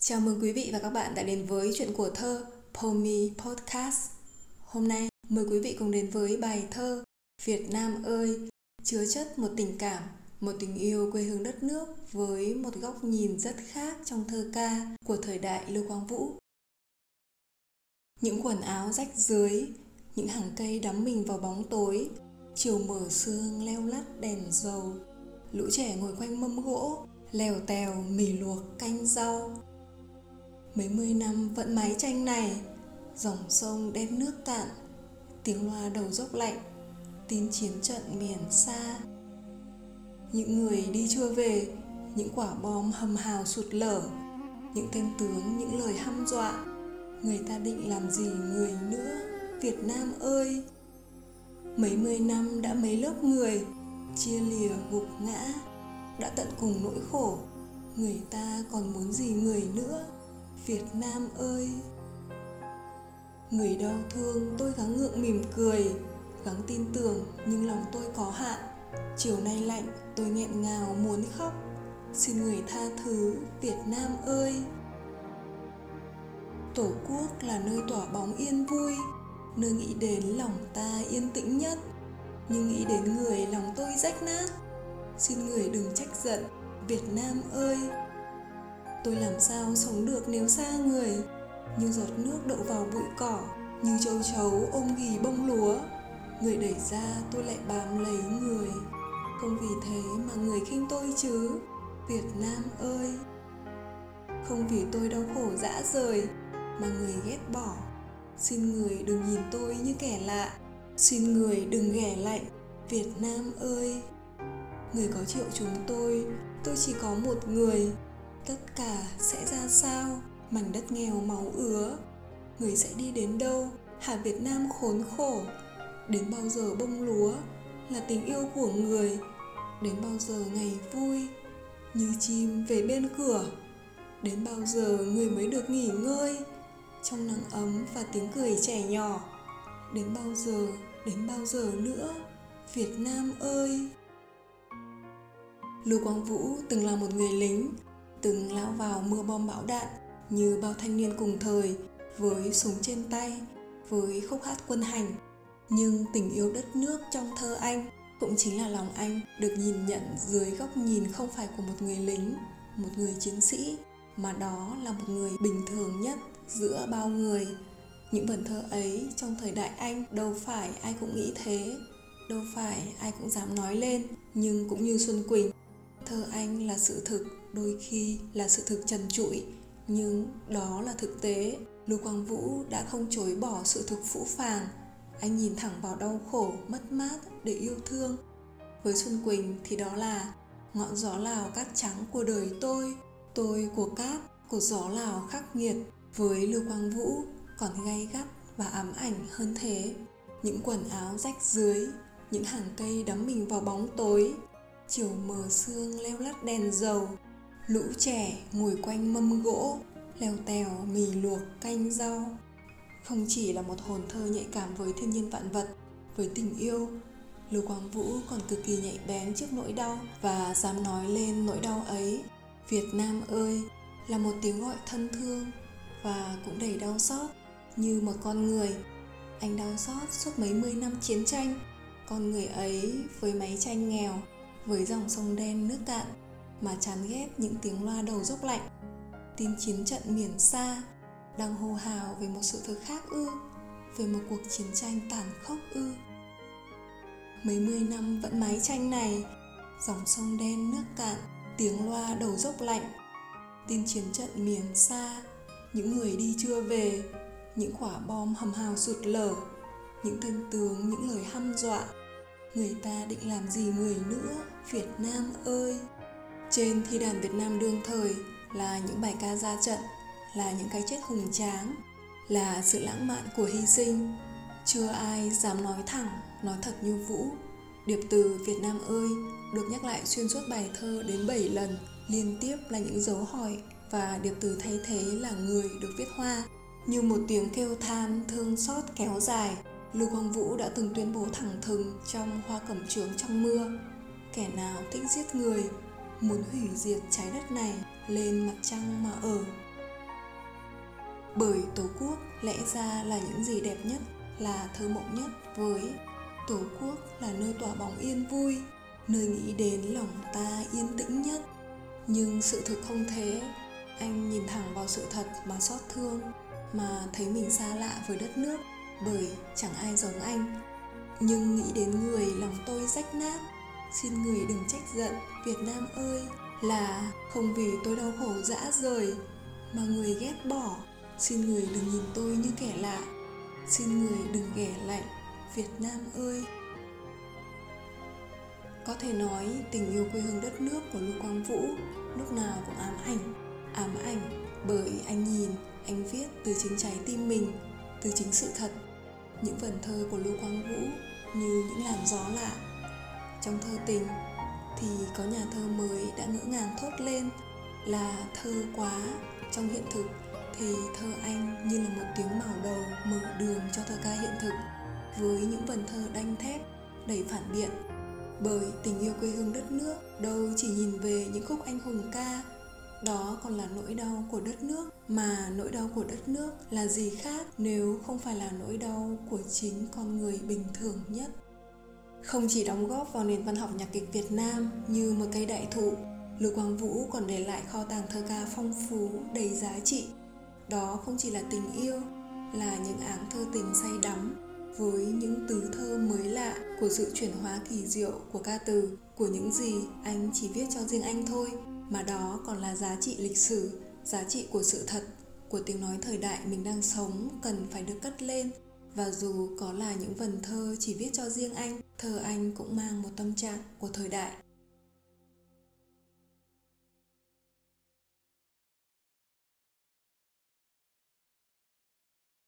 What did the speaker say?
Chào mừng quý vị và các bạn đã đến với chuyện của thơ Pomi Podcast. Hôm nay mời quý vị cùng đến với bài thơ Việt Nam ơi, chứa chất một tình cảm, một tình yêu quê hương đất nước với một góc nhìn rất khác trong thơ ca của thời đại Lưu Quang Vũ. Những quần áo rách dưới, những hàng cây đắm mình vào bóng tối, chiều mở sương leo lắt đèn dầu, lũ trẻ ngồi quanh mâm gỗ, lèo tèo mì luộc canh rau mấy mươi năm vẫn mái tranh này, dòng sông đen nước cạn tiếng loa đầu dốc lạnh tin chiến trận miền xa. Những người đi chưa về, những quả bom hầm hào sụt lở, những tên tướng những lời hăm dọa, người ta định làm gì người nữa, việt nam ơi. Mấy mươi năm đã mấy lớp người, chia lìa gục ngã, đã tận cùng nỗi khổ, người ta còn muốn gì người nữa? Việt Nam ơi. Người đau thương tôi gắng ngượng mỉm cười, Gắng tin tưởng nhưng lòng tôi có hạn. Chiều nay lạnh, tôi nghẹn ngào muốn khóc. Xin người tha thứ, Việt Nam ơi. Tổ quốc là nơi tỏa bóng yên vui, Nơi nghĩ đến lòng ta yên tĩnh nhất. Nhưng nghĩ đến người lòng tôi rách nát. Xin người đừng trách giận, Việt Nam ơi tôi làm sao sống được nếu xa người? Như giọt nước đậu vào bụi cỏ, như châu chấu ôm ghì bông lúa. Người đẩy ra tôi lại bám lấy người. Không vì thế mà người khinh tôi chứ. Việt nam ơi! Không vì tôi đau khổ dã rời, mà người ghét bỏ. Xin người đừng nhìn tôi như kẻ lạ. Xin người đừng ghẻ lạnh. Việt nam ơi! Người có triệu chúng tôi tôi chỉ có một người tất cả sẽ ra sao? Mảnh đất nghèo máu ứa. Người sẽ đi đến đâu? Hà việt nam khốn khổ. Đến bao giờ bông lúa là tình yêu của người? Đến bao giờ ngày vui như chim về bên cửa? Đến bao giờ người mới được nghỉ ngơi trong nắng ấm và tiếng cười trẻ nhỏ? Đến bao giờ, đến bao giờ nữa? Việt nam ơi! Lưu quang vũ từng là một người lính từng lao vào mưa bom bão đạn như bao thanh niên cùng thời, với súng trên tay, với khúc hát quân hành. Nhưng tình yêu đất nước trong thơ anh cũng chính là lòng anh được nhìn nhận dưới góc nhìn không phải của một người lính, một người chiến sĩ, mà đó là một người bình thường nhất giữa bao người. Những vần thơ ấy trong thời đại anh, đâu phải ai cũng nghĩ thế, đâu phải ai cũng dám nói lên, nhưng cũng như xuân quỳnh, thơ anh là sự thực đôi khi là sự thực trần trụi, nhưng đó là thực tế. Lưu quang vũ đã không chối bỏ sự thực phũ phàng. Anh nhìn thẳng vào đau khổ, mất mát để yêu thương. Với xuân quỳnh thì đó là, ngọn gió lào cát trắng của đời tôi tôi của cát, của gió lào khắc nghiệt. Với lưu quang vũ, còn gay gắt và ám ảnh hơn thế. Những quần áo rách dưới, những hàng cây đắm mình vào bóng tối. Chiều mờ sương leo lắt đèn dầu lũ trẻ ngồi quanh mâm gỗ, leo tèo, mì luộc, canh rau. Không chỉ là một hồn thơ nhạy cảm với thiên nhiên vạn vật, với tình yêu, lưu quang vũ còn cực kỳ nhạy bén trước nỗi đau và dám nói lên nỗi đau ấy. Việt nam ơi, là một tiếng gọi thân thương và cũng đầy đau xót như một con người. Anh đau xót suốt mấy mươi năm chiến tranh, con người ấy với máy tranh nghèo, với dòng sông đen nước cạn mà chán ghét những tiếng loa đầu dốc lạnh tin chiến trận miền xa, đang hô hào về một sự thực khác ư, về một cuộc chiến tranh tàn khốc ư. Mấy mươi năm vẫn mái tranh này, dòng sông đen nước cạn, tiếng loa đầu dốc lạnh tin chiến trận miền xa. Những người đi chưa về, những quả bom hầm hào sụt lở, những tên tướng, những lời hăm dọa. Người ta định làm gì người nữa, việt nam ơi? Trên thi đàn Việt Nam đương thời là những bài ca ra trận, là những cái chết hùng tráng, là sự lãng mạn của hy sinh. Chưa ai dám nói thẳng, nói thật như Vũ. Điệp từ Việt Nam ơi được nhắc lại xuyên suốt bài thơ đến 7 lần, liên tiếp là những dấu hỏi và điệp từ thay thế là người được viết hoa. Như một tiếng kêu than thương xót kéo dài, Lưu Quang Vũ đã từng tuyên bố thẳng thừng trong Hoa Cẩm Trướng trong mưa. Kẻ nào thích giết người muốn hủy diệt trái đất này lên mặt trăng mà ở. Bởi tổ quốc lẽ ra là những gì đẹp nhất, là thơ mộng nhất với tổ quốc là nơi tỏa bóng yên vui, nơi nghĩ đến lòng ta yên tĩnh nhất. Nhưng sự thực không thế. Anh nhìn thẳng vào sự thật mà xót thương, mà thấy mình xa lạ với đất nước, bởi chẳng ai giống anh. Nhưng nghĩ đến người lòng tôi rách nát xin người đừng trách giận, việt nam ơi, là không vì tôi đau khổ dã rời mà người ghét bỏ. Xin người đừng nhìn tôi như kẻ lạ, xin người đừng ghẻ lạnh, việt nam ơi. Có thể nói tình yêu quê hương đất nước của lưu quang vũ lúc nào cũng ám ảnh ám ảnh bởi anh nhìn, anh viết từ chính trái tim mình, từ chính sự thật. Những vần thơ của lưu quang vũ như những làn gió lạ trong thơ tình, thì có nhà thơ mới đã ngỡ ngàng thốt lên là thơ quá. Trong hiện thực, thì thơ anh như là một tiếng màu đầu mở đường cho thơ ca hiện thực, với những vần thơ đanh thép, đầy phản biện. Bởi tình yêu quê hương đất nước đâu chỉ nhìn về những khúc anh hùng ca, đó còn là nỗi đau của đất nước. Mà nỗi đau của đất nước là gì khác nếu không phải là nỗi đau của chính con người bình thường nhất? Không chỉ đóng góp vào nền văn học nhạc kịch Việt Nam như một cây đại thụ, Lưu Quang Vũ còn để lại kho tàng thơ ca phong phú, đầy giá trị. Đó không chỉ là tình yêu, là những áng thơ tình say đắm với những tứ thơ mới lạ của sự chuyển hóa kỳ diệu của ca từ, của những gì anh chỉ viết cho riêng anh thôi, mà đó còn là giá trị lịch sử, giá trị của sự thật, của tiếng nói thời đại mình đang sống cần phải được cất lên và dù có là những vần thơ chỉ viết cho riêng anh, thơ anh cũng mang một tâm trạng của thời đại.